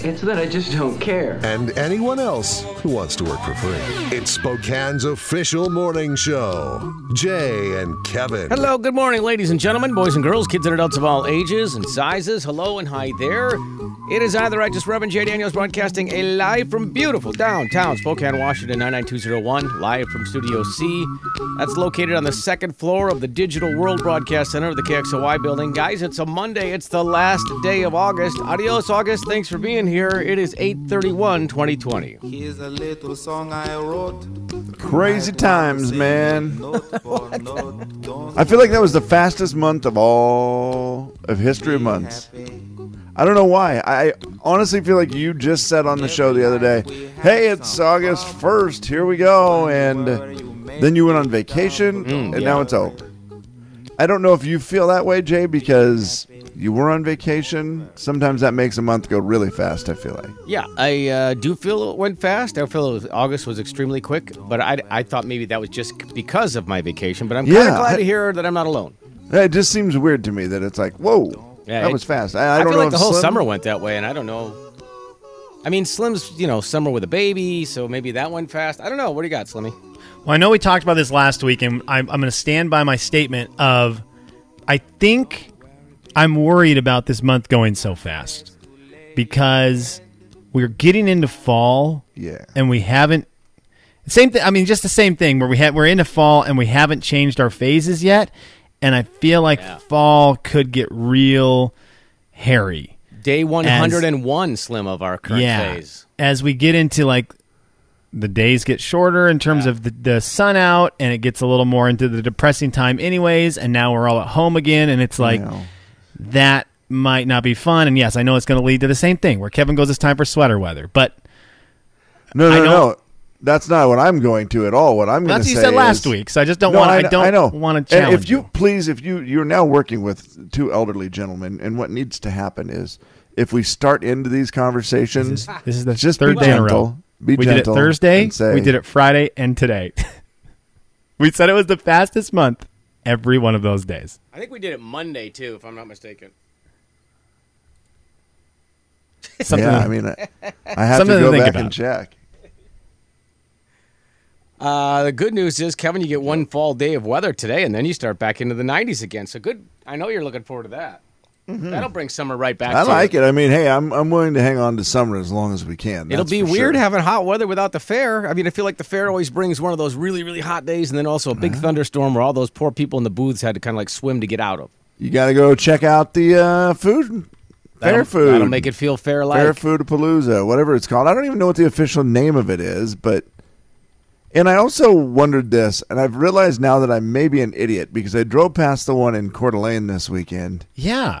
It's that I just don't care. and anyone else who wants to work for free. It's Spokane's official morning show. Jay and Kevin. Hello, good morning, ladies and gentlemen, boys and girls, kids and adults of all ages and sizes. Hello and hi there. It is either I, just Righteous Reverend Jay Daniels, broadcasting a live from beautiful downtown Spokane, Washington, 99201, live from Studio C. That's located on the second floor of the Digital World Broadcast Center of the KXLY building. Guys, it's a Monday. It's the last day of August. Adios, August. Thanks for being here. It is 831 2020. Here's a little song I wrote. Crazy times, man. Note for note, don't I feel like that was the fastest month of all of history of months. I don't know why. I honestly feel like you just said on the show the other day, "Hey, it's August 1st. Here we go." And then you went on vacation mm, and now it's over. I don't know if you feel that way, Jay, because you were on vacation. Sometimes that makes a month go really fast, I feel like. Yeah, I uh, do feel it went fast. I feel was, August was extremely quick, but I, I thought maybe that was just because of my vacation. But I'm kind of Yeah, glad I- to hear that I'm not alone. It just seems weird to me that it's like, "Whoa, Yeah, that it- was fast." I, I don't feel know like the whole Slim- summer went that way, and I don't know. I mean, Slim's, you know, summer with a baby, so maybe that went fast. I don't know. What do you got, Slimmy? Well, I know we talked about this last week, and I'm, I'm going to stand by my statement of I think I'm worried about this month going so fast because we're getting into fall, Yeah. and we haven't. Same thing. I mean, just the same thing where we have we're into fall and we haven't changed our phases yet, and I feel like Yeah. fall could get real hairy. Day 101, Slim, of our current yeah. phase. As we get into like the days get shorter in terms of the, the sun out and it gets a little more into the depressing time anyways and now we're all at home again and it's like that might not be fun and yes i know it's going to lead to the same thing where kevin goes it's time for sweater weather but No, no, no. That's not what I'm going to at all. What I'm going to that's say what you said last week so i just don't No, want I, i don't I know. want to And challenge if you, please, if you you're now working with two elderly gentlemen, and what needs to happen is if we start into these conversations, this is the just third be day in a row. gentle. Be we did it thursday say- we did it friday and today we said it was the fastest month every one of those days I think we did it Monday, too, if I'm not mistaken. something yeah, I mean, I, I have Something to to go think back about. and check. Uh, the good news is, Kevin, you get one fall day of weather today, and then you start back into the 90s again. So good. I know you're looking forward to that. That'll bring summer right back. Mm-hmm. I to like you. it. I mean, hey, I'm I'm willing to hang on to summer as long as we can. It'll be weird sure. having hot weather without the fair. I mean, I feel like the fair always brings one of those really, really hot days, and then also a big Uh-huh. thunderstorm where all those poor people in the booths had to kind of like swim to get out of. You got to go check out the uh, food, fair That'll- food. That'll make it feel fair like. Fair Food Palooza, whatever it's called. I don't even know what the official name of it is, but and I also wondered this, and I've realized now that I may be an idiot because I drove past the one in Coeur d'Alene this weekend, yeah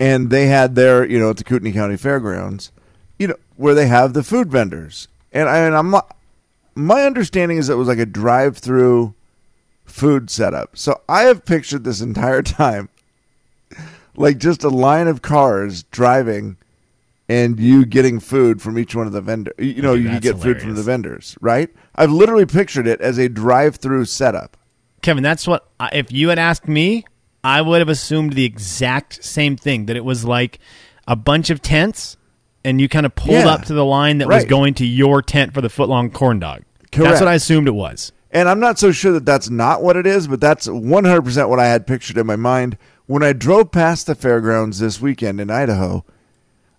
and they had their, you know, at the Kootenai County Fairgrounds, you know, where they have the food vendors, and I and I'm not- my understanding is it was like a drive-through food setup. So I have pictured this entire time like just a line of cars driving and you getting food from each one of the vendors. You know, Dude, you get food from the vendors, right? I've literally pictured it as a drive-through setup. Kevin, that's what I- if you had asked me, I would have assumed the exact same thing that it was like a bunch of tents and you kind of pulled Yeah. up to the line that was going to your tent for the footlong corn dog. Correct. That's what I assumed it was. And I'm not so sure that that's not what it is, but that's 100% what I had pictured in my mind when I drove past the fairgrounds this weekend in Idaho.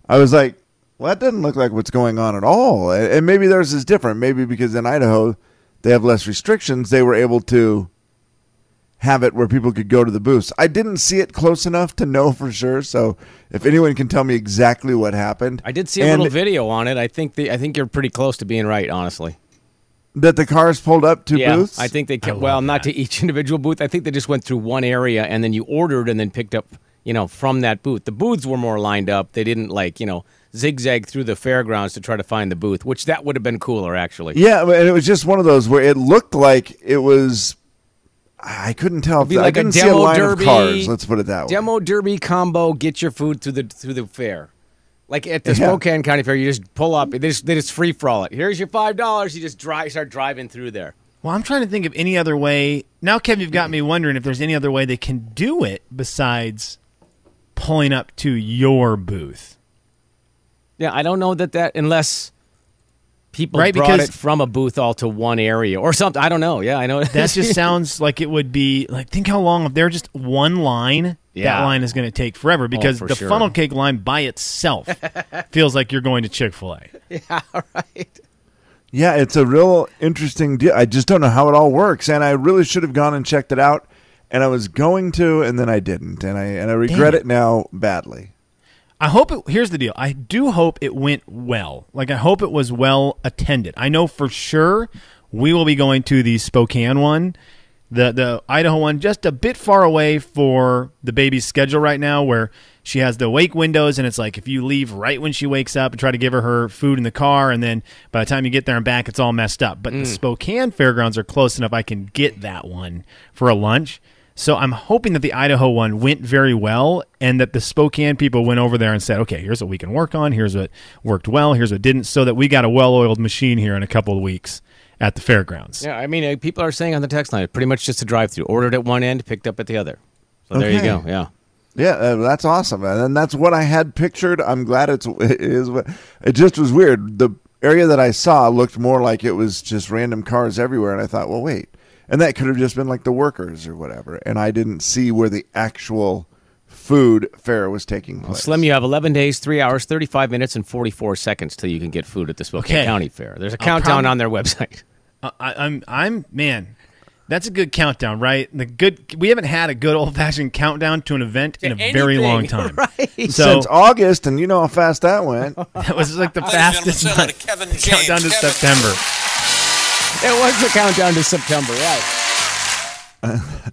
I was like, well, that doesn't look like what's going on at all. And and maybe theirs is different. Maybe because in Idaho they have less restrictions, they were able to have it where people could go to the booths. I didn't see it close enough to know for sure. So if anyone can tell me exactly what happened, I did see a And- little video on it. I think the I think you're pretty close to being right, honestly. That the cars pulled up to yeah, booths. I think they kept, well, not to each individual booth. I think they just went through one area and then you ordered and then picked up, you know, from that booth. The booths were more lined up. They didn't like, you know, zigzag through the fairgrounds to try to find the booth, which that would have been cooler actually. Yeah, and it was just one of those where it looked like it was. I couldn't tell. If It'd be I like a couldn't see a demo line derby. of cars. Let's put it that way. Demo derby combo. Get your food through the through the fair. Like at the Yeah. Spokane County Fair, you just pull up. They just they just free for all it. Here's your five dollars. You just drive start driving through there. Well, I'm trying to think of any other way. Now, Kev, you've got me wondering if there's any other way they can do it besides pulling up to your booth. Yeah, I don't know that that unless people Right, brought because- it from a booth all to one area or something. I don't know. Yeah, I know. That just sounds like it would be like think how long if they're just one line. Yeah. That line is going to take forever oh, because for the sure. funnel cake line by itself feels like you're going to Chick Fil A. yeah, right. Yeah, it's a real interesting deal. I just don't know how it all works, and I really should have gone and checked it out. And I was going to, and then I didn't, and I and I regret it. it now badly. I hope it. Here's the deal. I do hope it went well. Like I hope it was well attended. I know for sure we will be going to the Spokane one, the the Idaho one, just a bit far away for the baby's schedule right now, where she has the wake windows, and it's like if you leave right when she wakes up and try to give her her food in the car, and then by the time you get there and back, it's all messed up. But the mm. Spokane fairgrounds are close enough. I can get that one for a lunch. So I'm hoping that the Idaho one went very well and that the Spokane people went over there and said, okay, here's what we can work on. Here's what worked well. Here's what didn't. So that we got a well oiled machine here in a couple of weeks at the fairgrounds. Yeah, I mean, uh, people are saying on the text line, pretty much just a drive-through. Ordered at one end, picked up at the other. So there you go. Yeah. Yeah, uh, that's awesome, and that's what I had pictured. I'm glad it's it is. what- It just was weird. The area that I saw looked more like it was just random cars everywhere, and I thought, well, wait, and that could have just been like the workers or whatever, and I didn't see where the actual food fair was taking place. Well, Slim, you have 11 days, 3 hours, 35 minutes, and 44 seconds till you can get food at the Spokane Okay. County Fair. There's a I'll countdown prob- on their website. I, I- I'm, I'm, man, that's a good countdown, right? The good, we haven't had a good old fashioned countdown to an event in a very long time. right. So Since August, and you know how fast that went. that was like the Ladies fastest month. Kevin The countdown to Kevin. September. It was the countdown to September, right?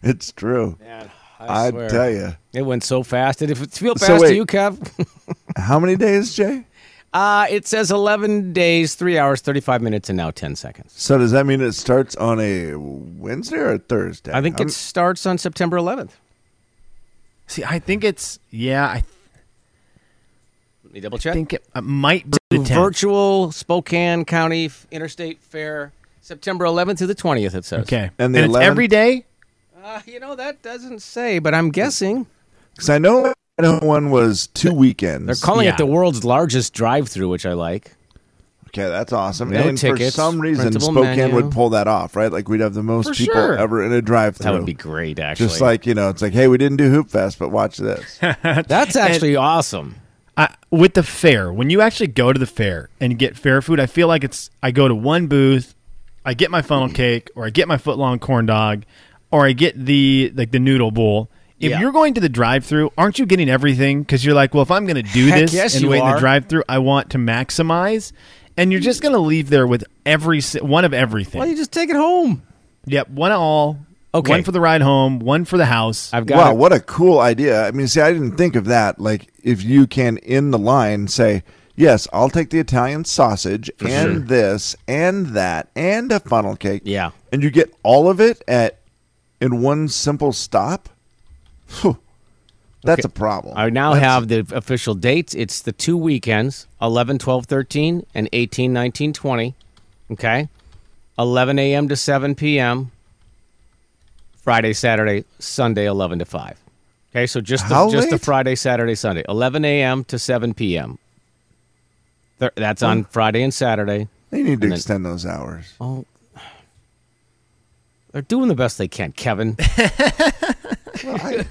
It's true. Man, I swear. tell you. It went so fast. Did it feel So fast to you, Kev? How many days, Jay? Uh, it says 11 days, 3 hours, 35 minutes, and now 10 seconds. So does that mean it starts on a Wednesday or a Thursday? I think I'm- it starts on September 11th. See, I think it's, yeah, I Let me double check. I think it, it might be the 10th. Virtual Spokane County Interstate Fair, September 11th to the 20th, it says. Okay. And And, the it's every day? Uh, you know, that doesn't say, but I'm guessing. Because I know Idaho one was two weekends. They're calling Yeah. it the world's largest drive through, which I like. Okay, that's awesome. No and for some reason, printable Spokane menu. would pull that off, right? Like we'd have the most For people sure. ever in a drive-through. That would be great, actually. Just like you know, it's like, hey, we didn't do Hoopfest, but watch this. That's actually awesome. I, with the fair, when you actually go to the fair and get fair food, I feel like it's I go to one booth, I get my funnel cake, or I get my footlong corn dog, or I get the like the noodle bowl. If Yeah. you're going to the drive-through, aren't you getting everything? Because you're like, well, if I'm going to do Heck this yes, and you wait in are. the drive-through, I want to maximize, and you're just going to leave there with every one of everything. Well, you just take it home. Yep, one of all. Okay. one for the ride home, one for the house. I've got wow, it. what a cool idea! I mean, see, I didn't think of that. Like, if you can in the line say, "Yes, I'll take the Italian sausage and sure. this and that and a funnel cake," Yeah. and you get all of it at in one simple stop. Phew. That's a problem. I now That's- have the official dates. It's the two weekends 11, 12, 13, and 18, 19, 20. Okay. 11 a.m. to 7 p.m. Friday, Saturday, Sunday, 11 to 5. Okay. So just the, just the? Friday, Saturday, Sunday. 11 a.m. to 7 p.m. Th- That's on oh. Friday and Saturday. They need to and then- extend those hours. Oh, they're doing the best they can, Kevin. I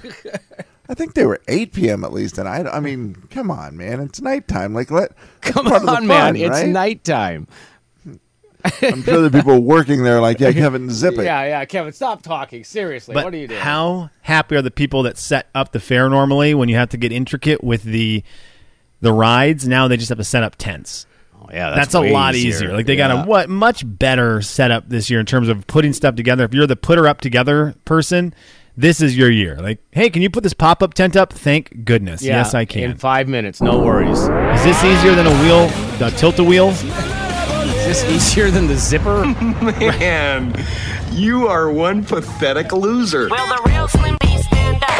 think they were 8 p.m. at least, and I, I mean, come on, man, it's nighttime. Like, let that's Come part of the on, man. fun, It's right? nighttime. I'm sure the people working there, are like, yeah, Kevin, zip it. Yeah, yeah, Kevin, stop talking. Seriously, But what are you doing? how happy are the people that set up the fair normally when you have to get intricate with the the rides? Now they just have to set up tents. Oh, yeah, that's, that's a lot easier. easier. Like they got Yeah. a what much better setup this year in terms of putting stuff together. If you're the putter up together person, this is your year. Like, hey, can you put this pop up tent up? Thank goodness. Yeah, yes, I can. In five minutes, no worries. Is this easier than a wheel, the tilt a wheel? Is this easier than the zipper? Man, you are one pathetic loser. Will the real Slim B stand up?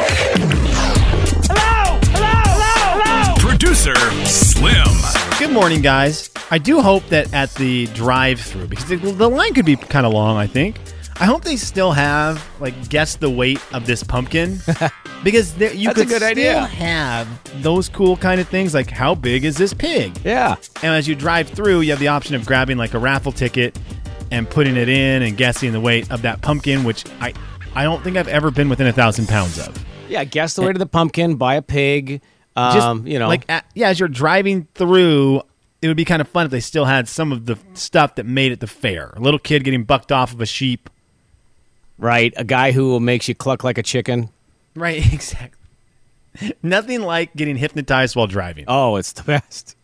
Hello! Hello! Hello! Hello! Producer Slim. Good morning, guys. I do hope that at the drive-through, because the, the line could be kind of long. I think. I hope they still have like guess the weight of this pumpkin, because there, you That's a could good still idea. have those cool kind of things like how big is this pig? Yeah. And as you drive through, you have the option of grabbing like a raffle ticket and putting it in and guessing the weight of that pumpkin, which I I don't think I've ever been within a thousand pounds of. Yeah, guess the weight of the pumpkin, buy a pig. Just Um, you know, like at, yeah, as you're driving through, it would be kind of fun if they still had some of the stuff that made it the fair. A little kid getting bucked off of a sheep. Right? A guy who makes you cluck like a chicken. Right, exactly. Nothing like getting hypnotized while driving. Oh, it's the best.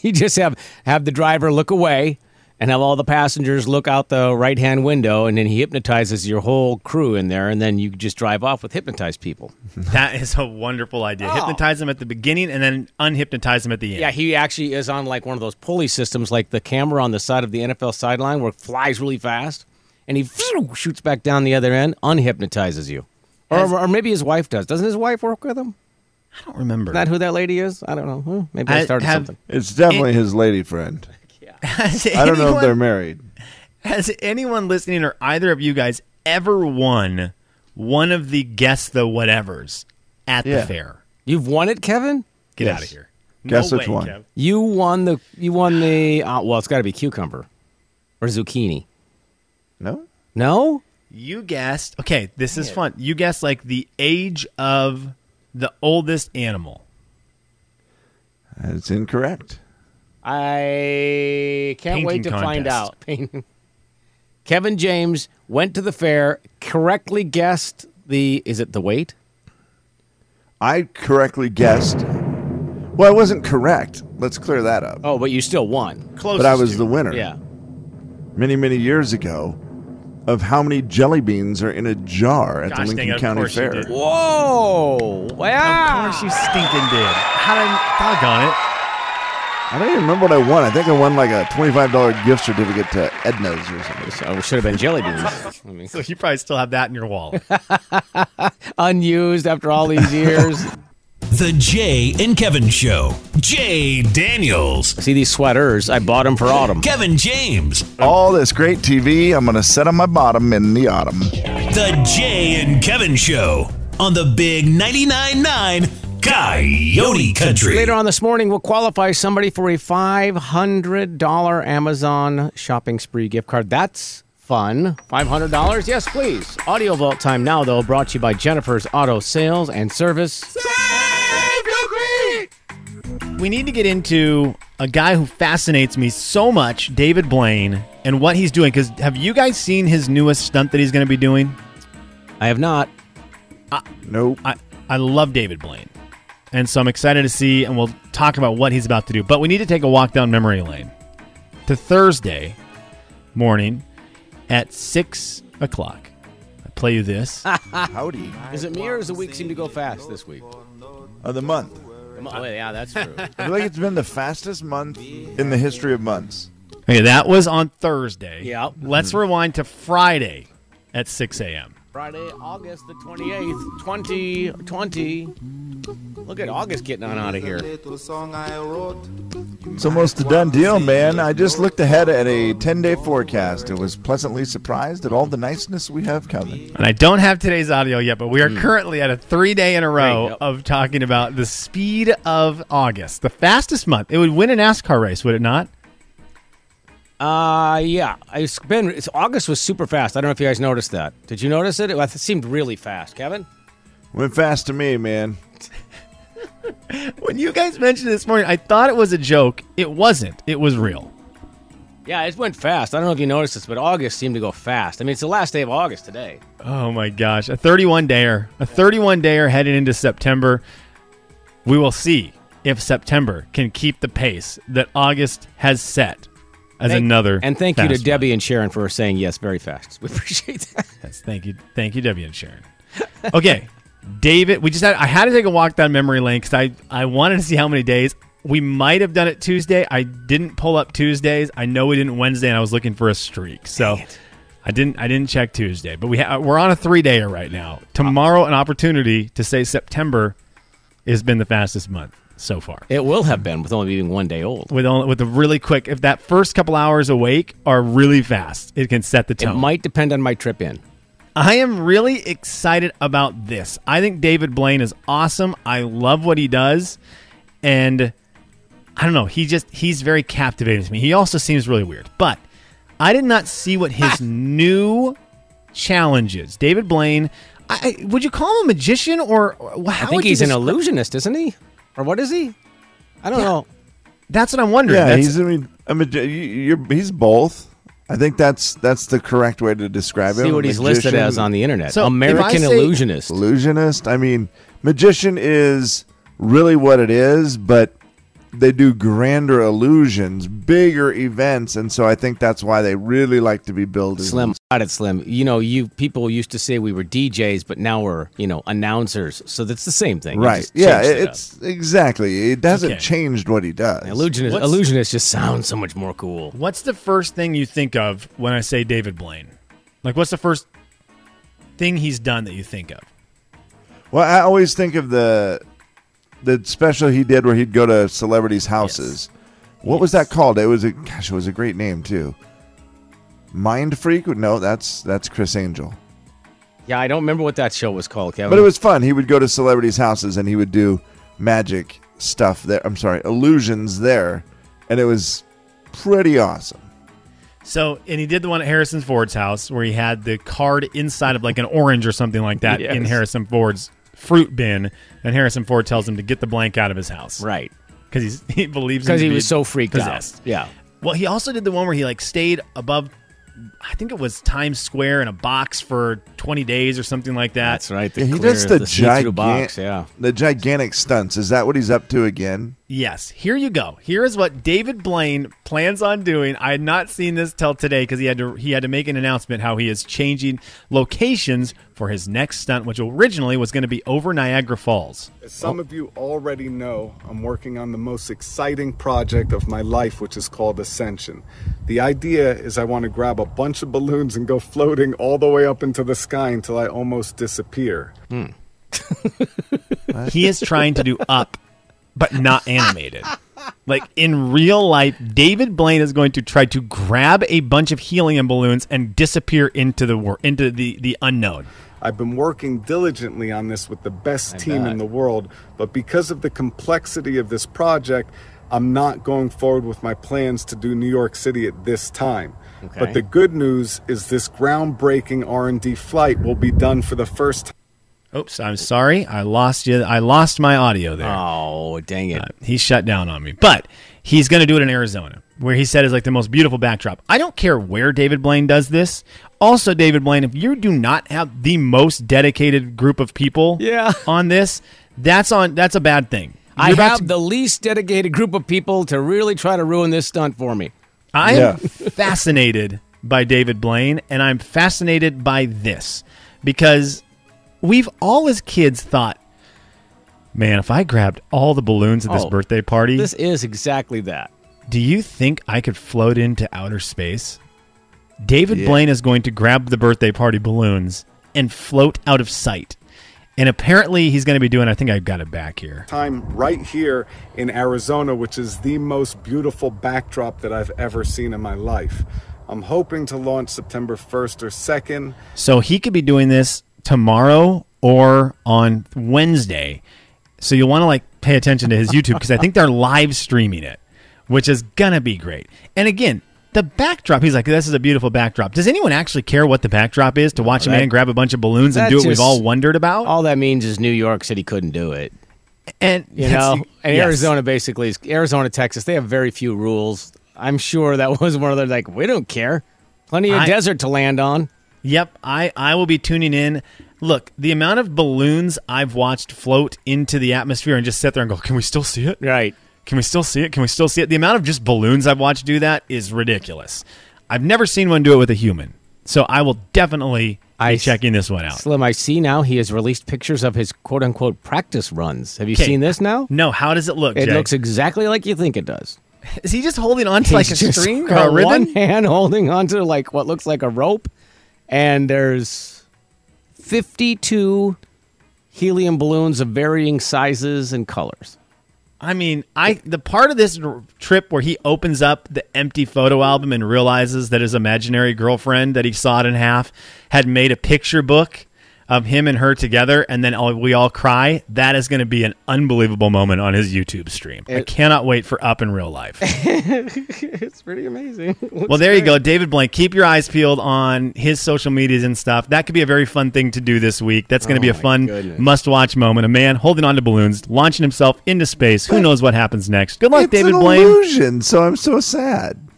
You just have have the driver look away and have all the passengers look out the right hand window, and then he hypnotizes your whole crew in there, and then you just drive off with hypnotized people. That is a wonderful idea. Oh. Hypnotize them at the beginning and then unhypnotize them at the end. Yeah, he actually is on like one of those pulley systems, like the camera on the side of the NFL sideline, where it flies really fast, and he shoots back down the other end, unhypnotizes you. Or, Has- or maybe his wife does. Doesn't his wife work with him? I don't remember. Is that who that lady is? I don't know. Hmm, maybe I I started have- something. It's definitely his lady friend. Has I don't know if they're married. Has anyone listening or either of you guys ever won one of the guess the whatevers at Yeah. the fair? You've won it, Kevin. Get Yes. out of here. Guess no which way, one. Kev. You won the. You won the. Uh, well, it's got to be cucumber, or zucchini. No? No. You guessed. Okay, this is fun. You guessed like the age of the oldest animal. That's incorrect. I can't wait to Painting find out. contest. Kevin James went to the fair, correctly guessed the. Is it the weight? I correctly guessed. Well, I wasn't correct. Let's clear that up. Oh, but you still won. Close. but I was the winner Yeah. many, many years ago of how many jelly beans are in a jar at Gosh the Lincoln it, of County Fair. Whoa! Wow! Of course you stinking did. How did I doggone it? I don't even remember what I won. I think I won like a $25 gift certificate to Edna's or something. So it should have been jelly beans. I mean, So you probably still have that in your wallet. unused after all these years. The Jay and Kevin Show. Jay Daniels. See these sweaters? I bought them for autumn. Kevin James. All this great TV, I'm going to set on my bottom in the autumn. The Jay and Kevin Show on the Big 99.9 9 Coyote Country. Later on this morning, we'll qualify somebody for a $500 Amazon shopping spree gift card. That's fun. $500? Yes, please. Audio Vault time now, though, brought to you by Jennifer's Auto Sales and Service. We need to get into a guy who fascinates me so much, David Blaine, and what he's doing. Because have you guys seen his newest stunt that he's going to be doing? I have not. Nope. I, I love David Blaine. And so I'm excited to see, and we'll talk about what he's about to do. But we need to take a walk down memory lane to Thursday morning at 6 o'clock. I play you this. Howdy. Is it me or does the week seem to go fast this week? Of the month. Oh, yeah, that's true. I feel like it's been the fastest month in the history of months. okay, that was on Thursday. Yeah. Let's mm-hmm. rewind to Friday at 6 a.m. Friday, August the 28th, 2020. Look at August getting on out of here. Little song I wrote. It's almost a done deal, man. I just looked ahead at a 10 day forecast and was pleasantly surprised at all the niceness we have coming. And I don't have today's audio yet, but we are hmm. currently at a three day in a row Yep. of talking about the speed of August, the fastest month. It would win a NASCAR race, would it not? Uh, yeah. It's been it's, August was super fast. I don't know if you guys noticed that. Did you notice it? It seemed really fast. Kevin? Went fast to me, man. When you guys mentioned it this morning, I thought it was a joke. It wasn't. It was real. Yeah, it went fast. I don't know if you noticed this, but August seemed to go fast. I mean, it's the last day of August today. Oh my gosh, a 31 dayer, a 31 dayer heading into September. We will see if September can keep the pace that August has set as Thank- another. And thank you to Debbie and Sharon for saying yes very fast. We appreciate that. Yes, thank you, thank you, Debbie and Sharon. Okay, David, we just had I had to take a walk down memory lane because I I wanted to see how many days. We might have done it Tuesday. I didn't pull up Tuesdays. I know we didn't Wednesday, and I was looking for a streak. So I didn't I didn't check Tuesday. But we ha- we're on a three dayer right now. Tomorrow, an opportunity to say September has been the fastest month so far. It will have been with only being one day old. With only, with a really quick, if that first couple hours awake are really fast, it can set the tone. It might depend on my trip in. I am really excited about this. I think David Blaine is awesome. I love what he does. And I don't know, he just he's very captivating to me. He also seems really weird. But I did not see what his new challenge is. David Blaine, I, would you call him a magician or how I think he's an illusionist, isn't he? Or what is he? I don't Yeah. know. That's what I'm wondering. Yeah, That's- he's I mean, I mean, you- you're, he's both. I think that's that's the correct way to describe him. See A what he's listed as on the internet. So, American say- illusionist. illusionist. I mean, magician is really what it is, but they do grander illusions, bigger events, and so I think that's why they really like to be building. Slim, got it, Slim. You know, you people used to say we were DJs, but now we're you know announcers. So that's the same thing. Right? Yeah, changed it up. it's exactly. It hasn't Okay. changed what he does. illusionist. What's- illusionist just sounds so much more cool. What's the first thing you think of when I say David Blaine? Like, what's the first thing he's done that you think of? Well, I always think of the the special he did where he'd go to celebrities' houses. What was that called? It was a gosh, it was a great name too. Mind Freak? No, that's that's Criss Angel. Yeah, I don't remember what that show was called, Kevin. But it was fun. He would go to celebrities' houses and he would do magic stuff there. I'm sorry, illusions there, and it was pretty awesome. So, and he did the one at Harrison Ford's house where he had the card inside of like an orange or something like that in Harrison Ford's fruit bin, and Harrison Ford tells him to get the blank out of his house, right Because he's he believes because to he be was so freaked possessed. out. Yeah, Well, he also did the one where he like stayed above, I think it was Times Square in a box for 20 days or something like that. that's right. The Yeah, he clear- does the, see-through gigantic, box. Yeah, the gigantic stunts. Is that what he's up to again? Yes, here you go. Here is what David Blaine plans on doing. I had not seen this till today because he had to he had to make an announcement how he is changing locations for his next stunt, which originally was going to be over Niagara Falls. As some of you already know, I'm working on the most exciting project of my life, which is called Ascension. The idea is I want to grab a bunch of balloons and go floating all the way up into the sky until I almost disappear. Hmm. He is trying to do up, but not animated. Like in real life, David Blaine is going to try to grab a bunch of helium balloons and disappear into the wor- into the the unknown. I've been working diligently on this with the best team in the world, but because of the complexity of this project, I'm not going forward with my plans to do New York City at this time. Okay. But the good news is this groundbreaking R&D flight will be done for the first time. Oops, I'm sorry. I lost you. I lost my audio there. Oh, dang it. Uh, he shut down on me. But he's going to do it in Arizona, where he said is like the most beautiful backdrop. I don't care where David Blaine does this. Also, David Blaine, if you do not have the most dedicated group of people Yeah. on this, that's on that's a bad thing. I You're about have to- the least dedicated group of people to really try to ruin this stunt for me. I'm Yeah. fascinated by David Blaine, and I'm fascinated by this because we've all as kids thought, man, if I grabbed all the balloons at this Oh, birthday party, This is exactly that. do you think I could float into outer space? David Yeah. Blaine is going to grab the birthday party balloons and float out of sight. And apparently he's going to be doing, I think I've got it back here. time right here in Arizona, which is the most beautiful backdrop that I've ever seen in my life. I'm hoping to launch September 1st or 2nd. So he could be doing this tomorrow or on Wednesday. So you'll want to like pay attention to his YouTube because I think they're live streaming it, which is gonna be great. And again, the backdrop, he's like, this is a beautiful backdrop. Does anyone actually care what the backdrop is to watch a that- man grab a bunch of balloons and do what we've all wondered about? All that means is New York City couldn't do it. and You know, and yes. Arizona basically is Arizona, Texas. They have very few rules. I'm sure that was one of their like, we don't care. Plenty of I- desert to land on. Yep, I, I will be tuning in. Look, the amount of balloons I've watched float into the atmosphere and just sit there and go, can we still see it? Right. Can we still see it? Can we still see it? The amount of just balloons I've watched do that is ridiculous. I've never seen one do it with a human. So I will definitely I be checking this one out. Slim, I see now he has released pictures of his quote unquote practice runs. Have you Okay. seen this now? No, how does it look, It Jay? looks exactly like you think it does. Is he just holding on to like a string or a ribbon? One hand holding onto like what looks like a rope, and there's 52 helium balloons of varying sizes and colors. I mean, I the part of this trip where he opens up the empty photo album and realizes that his imaginary girlfriend that he sawed in half had made a picture book of him and her together, and then all, we all cry. That is going to be an unbelievable moment on his YouTube stream. I cannot wait for Up in Real Life. it's pretty amazing. well, there you go, David Blank. Keep your eyes peeled on his social medias and stuff. That could be a very fun thing to do this week. That's going to be a Oh, fun must-watch moment. A man holding on to balloons, launching himself into space. Who knows what happens next? Good luck, it's David an Blaine. illusion, so I'm so sad.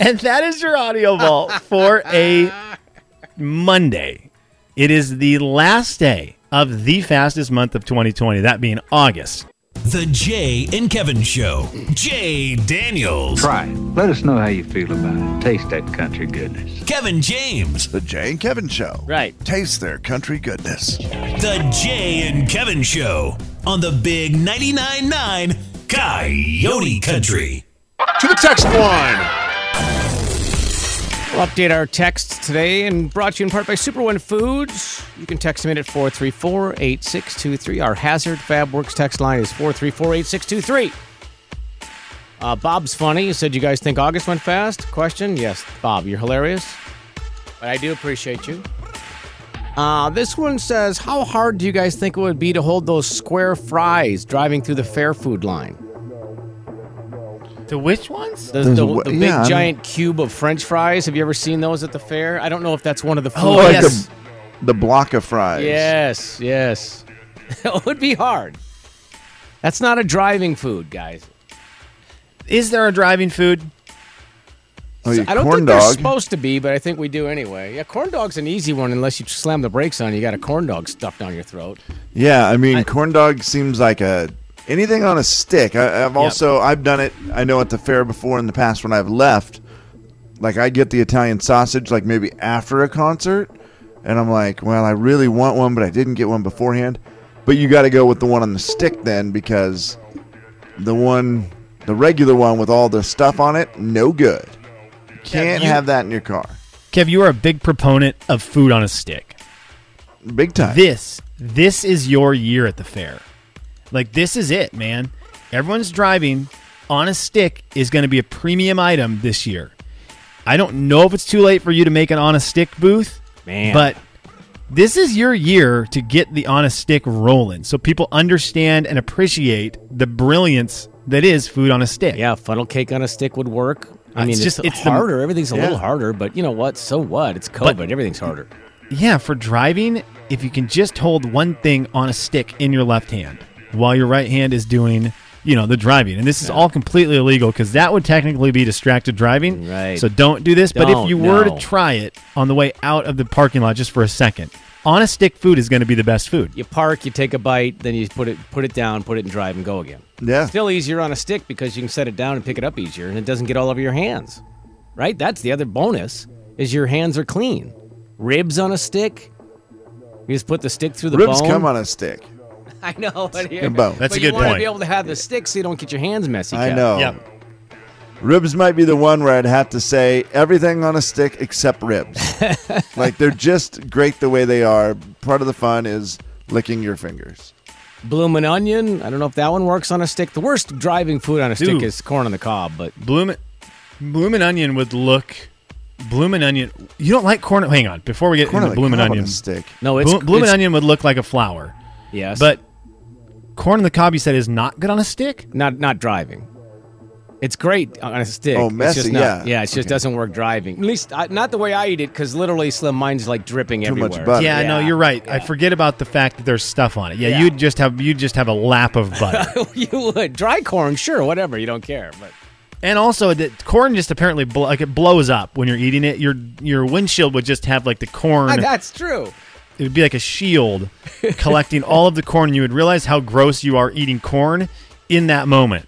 And that is your audio vault for a Monday. It is the last day of the fastest month of 2020, that being August. The Jay and Kevin Show. Jay Daniels. Try it. Let us know how you feel about it. Taste that country goodness. Kevin James. The Jay and Kevin Show. Right. Taste their country goodness. The Jay and Kevin Show on the Big 99.9 9 Coyote Country. To the text line. We'll update our texts today and brought to you in part by Super One Foods. You can text them in at 434 8623. Our Hazard FabWorks text line is 434 8623. Uh, Bob's funny. He said, You guys think August went fast? Question? Yes, Bob, you're hilarious. But I do appreciate you. Uh, this one says, How hard do you guys think it would be to hold those square fries driving through the fair food line? To which ones? The, the, a the big yeah, I'm- giant cube of French fries. Have you ever seen those at the fair? I don't know if that's one of the oh, food. Oh, like yes. the, the block of fries. Yes, yes. it would be hard. That's not a driving food, guys. Is there a driving food? Oh, you I don't corn think they're supposed to be, but I think we do anyway. Yeah, corn dog's an easy one unless you slam the brakes on. You got a corn dog stuffed down your throat. Yeah, I mean, I- corn dog seems like a anything on a stick. I, I've also I've done it. I know at the fair before in the past when I've left. Like I get the Italian sausage like maybe after a concert, and I'm like, well, I really want one, but I didn't get one beforehand. But you got to go with the one on the stick then because the one, the regular one with all the stuff on it, no good. Can't you- have that in your car. Kev, you are a big proponent of food on a stick. Big time. This, this is your year at the fair. Like this is it, man. Everyone's driving on a stick is going to be a premium item this year. I don't know if it's too late for you to make an on a stick booth, Man. but this is your year to get the on a stick rolling so people understand and appreciate the brilliance that is food on a stick. Yeah, funnel cake on a stick would work. I mean, it's it's, just- it's the- harder. Everything's a Yeah. little harder, but you know what? So what? It's COVID. Everything's harder. Yeah, for driving, if you can just hold one thing on a stick in your left hand while your right hand is doing, you know, the driving. And this is all completely illegal because that would technically be distracted driving. Right. So don't do this. but if you were no. to try it on the way out of the parking lot just for a second, on a stick food is going to be the best food. You park, you take a bite, then you put it put it down, put it in drive, and go again. Yeah. Still easier on a stick because you can set it down and pick it up easier, and it doesn't get all over your hands. Right? That's the other bonus is your hands are clean. Ribs on a stick. You just put the stick through the Ribs bone. come on a stick. I know, but here. That's but a good you want point. to be able to have the stick so you don't get your hands messy. I Kev. know. Yep. Ribs might be the one where I'd have to say everything on a stick except ribs. like they're just great the way they are. Part of the fun is licking your fingers. Bloomin' onion. I don't know if that one works on a stick. The worst driving food on a stick Dude. is corn on the cob, but Bloomin' Bloomin' Onion would look. Bloomin' Onion. You don't like corn. Hang on. Before we get Corn on into the Bloomin' cob on Onion. a stick. no, it's Blo- Bloomin' it's- Onion would look like a flower. Yes, But corn on the cob, you said, is not good on a stick? not not driving. It's great on a stick. Oh, It's messy, just not, yeah. yeah. It just Okay. doesn't work driving. At least I, not the way I eat it, because literally, Slim, mine's like dripping Too much butter. Yeah, no, Yeah, you're right. I forget about the fact that there's stuff on it. Yeah, Yeah. you'd just have you'd just have a lap of butter. you would dry corn, sure, whatever. You don't care, but And also, the corn just apparently bl- like it blows up when you're eating it. Your your windshield would just have like the corn. Ah, that's true. It would be like a shield collecting all of the corn. And you would realize how gross you are eating corn in that moment.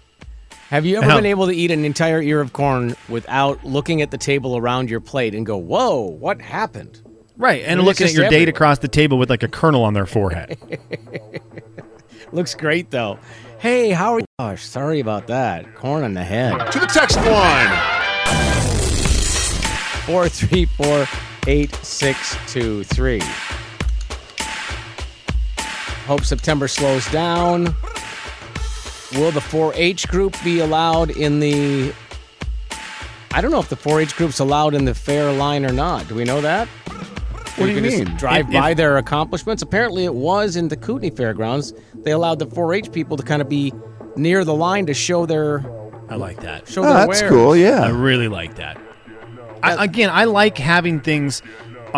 Have you ever How- been able to eat an entire ear of corn without looking at the table around your plate and go, "Whoa, what happened?" Right, and It's looking at just your date across the table with like a kernel on their forehead. Looks great though. Hey, how are you? Gosh, sorry about that. Corn on the head. To the text line. Four three four eight six two three. Hope September slows down. Will the 4-H group be allowed in the? I don't know if the 4-H group's allowed in the fair line or not. Do we know that? What do you mean? Drive If- by if- their accomplishments. Apparently, it was in the Kootenai Fairgrounds. They allowed the 4-H people to kind of be near the line to show their I like that. show Oh, their that's wares. cool. Yeah, I really like that. I, again, I like having things,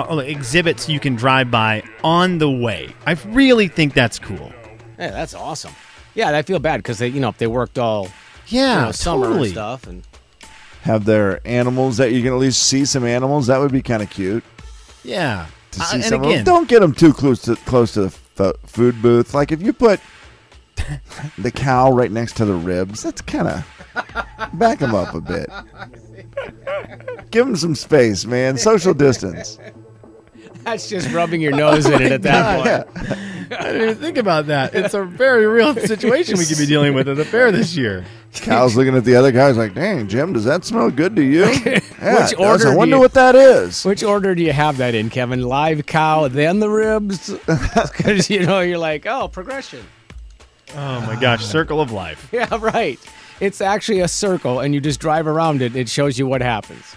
uh, exhibits you can drive by on the way. I really think that's cool. Yeah, that's awesome. Yeah, I feel bad because they, you know, if they worked all Yeah, you know, summer totally. and stuff, and Have their animals that you can at least see some animals. That would be kind of cute Yeah. to Uh, see and some. of them. again, Don't get them too close to close to the f- food booth. Like if you put the cow right next to the ribs, that's kind of back them up a bit. Give them some space, man. Social distance. That's just rubbing your nose in it at that point. Yeah. I didn't even think about that. It's a very real situation we could be dealing with at the fair this year. Cow's looking at the other guys like, "Dang, Jim, does that smell good to you?" Yeah, Which it does. order I wonder you- what that is. Which order do you have that in, Kevin? Live cow, then the ribs? Because you know you're like, oh, progression. Oh my gosh, circle of life. Yeah, right. It's actually a circle, and you just drive around it. It shows you what happens.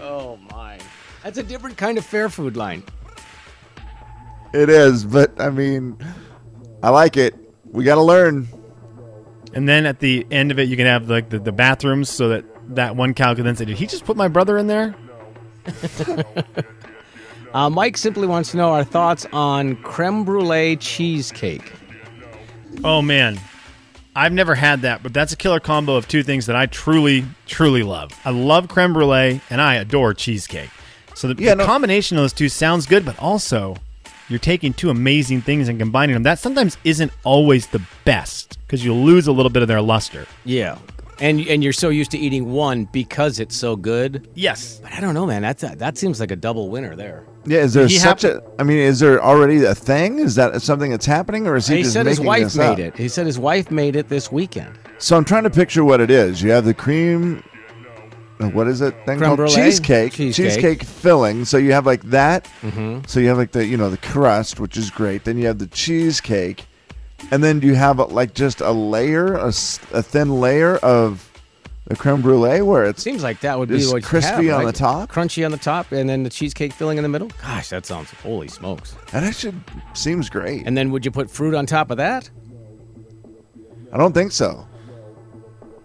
oh my, that's a different kind of fair food line. It is, but I mean, I like it. We got to learn. And then at the end of it, you can have like the, the bathrooms so that that one cow can then say, "Did he just put my brother in there?" Uh, Mike simply wants to know our thoughts on creme brulee cheesecake. Oh man, I've never had that, but that's a killer combo of two things that I truly, truly love. I love creme brulee and I adore cheesecake. So the, Yeah, the no- combination of those two sounds good, but also you're taking two amazing things and combining them. That sometimes isn't always the best because you lose a little bit of their luster. Yeah. And and you're so used to eating one because it's so good. Yes. But I don't know, man. That's a, that seems like a double winner there. Yeah, is there He such hap- a? I mean, is there already a thing? Is that something that's happening, or is he, He just said his wife made up? it. He said his wife made it this weekend. So I'm trying to picture what it is. You have the cream. What is it? Thing Creme called brulee? cheesecake. Cheesecake. filling. So you have like that. Mhm. So you have like the you know the crust, which is great. Then you have the cheesecake, and then you have like just a layer, a, s- a thin layer of the creme brulee, where it's Seems like that would be Just what you crispy have, on right? the top? crunchy on the top, and then the cheesecake filling in the middle. Gosh, that sounds holy smokes! that actually seems great. And then would you put fruit on top of that? I don't think so.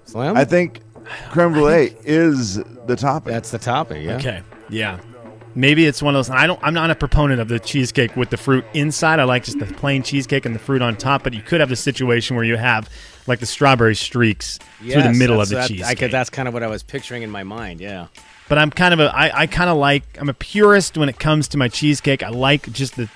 Slim. I think creme brulee is the topping. that's the topping. Yeah. Okay. Yeah. Maybe it's one of those. I don't. I'm not a proponent of the cheesecake with the fruit inside. I like just the plain cheesecake and the fruit on top. But you could have the situation where you have like the strawberry streaks through the Yes, middle of that's- the that- I cheesecake. could, that's kind of what I was picturing in my mind. Yeah. but I'm kind of a. I, I kind of like. I'm a purist when it comes to my cheesecake. I like just the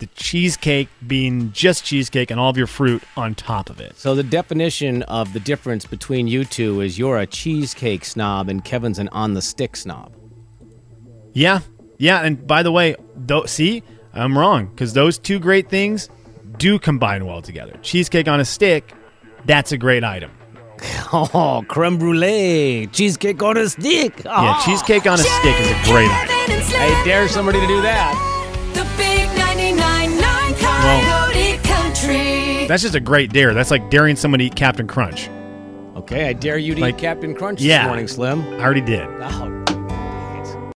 the cheesecake being just cheesecake and all of your fruit on top of it. So the definition of the difference between you two is you're a cheesecake snob and Kevin's an on the stick snob. Yeah, yeah. And by the way, though, see, I'm wrong because those two great things do combine well together. Cheesecake on a stick, that's a great item. Oh, creme brulee, cheesecake on a stick. Yeah, Oh, cheesecake on a stick is a great item. I dare somebody to do that. The big 99.9 Coyote Country. That's just a great dare. That's like daring someone to eat Captain Crunch. Okay, I dare you to Like- eat Captain Crunch Yeah. this morning, Slim. I already did. Oh,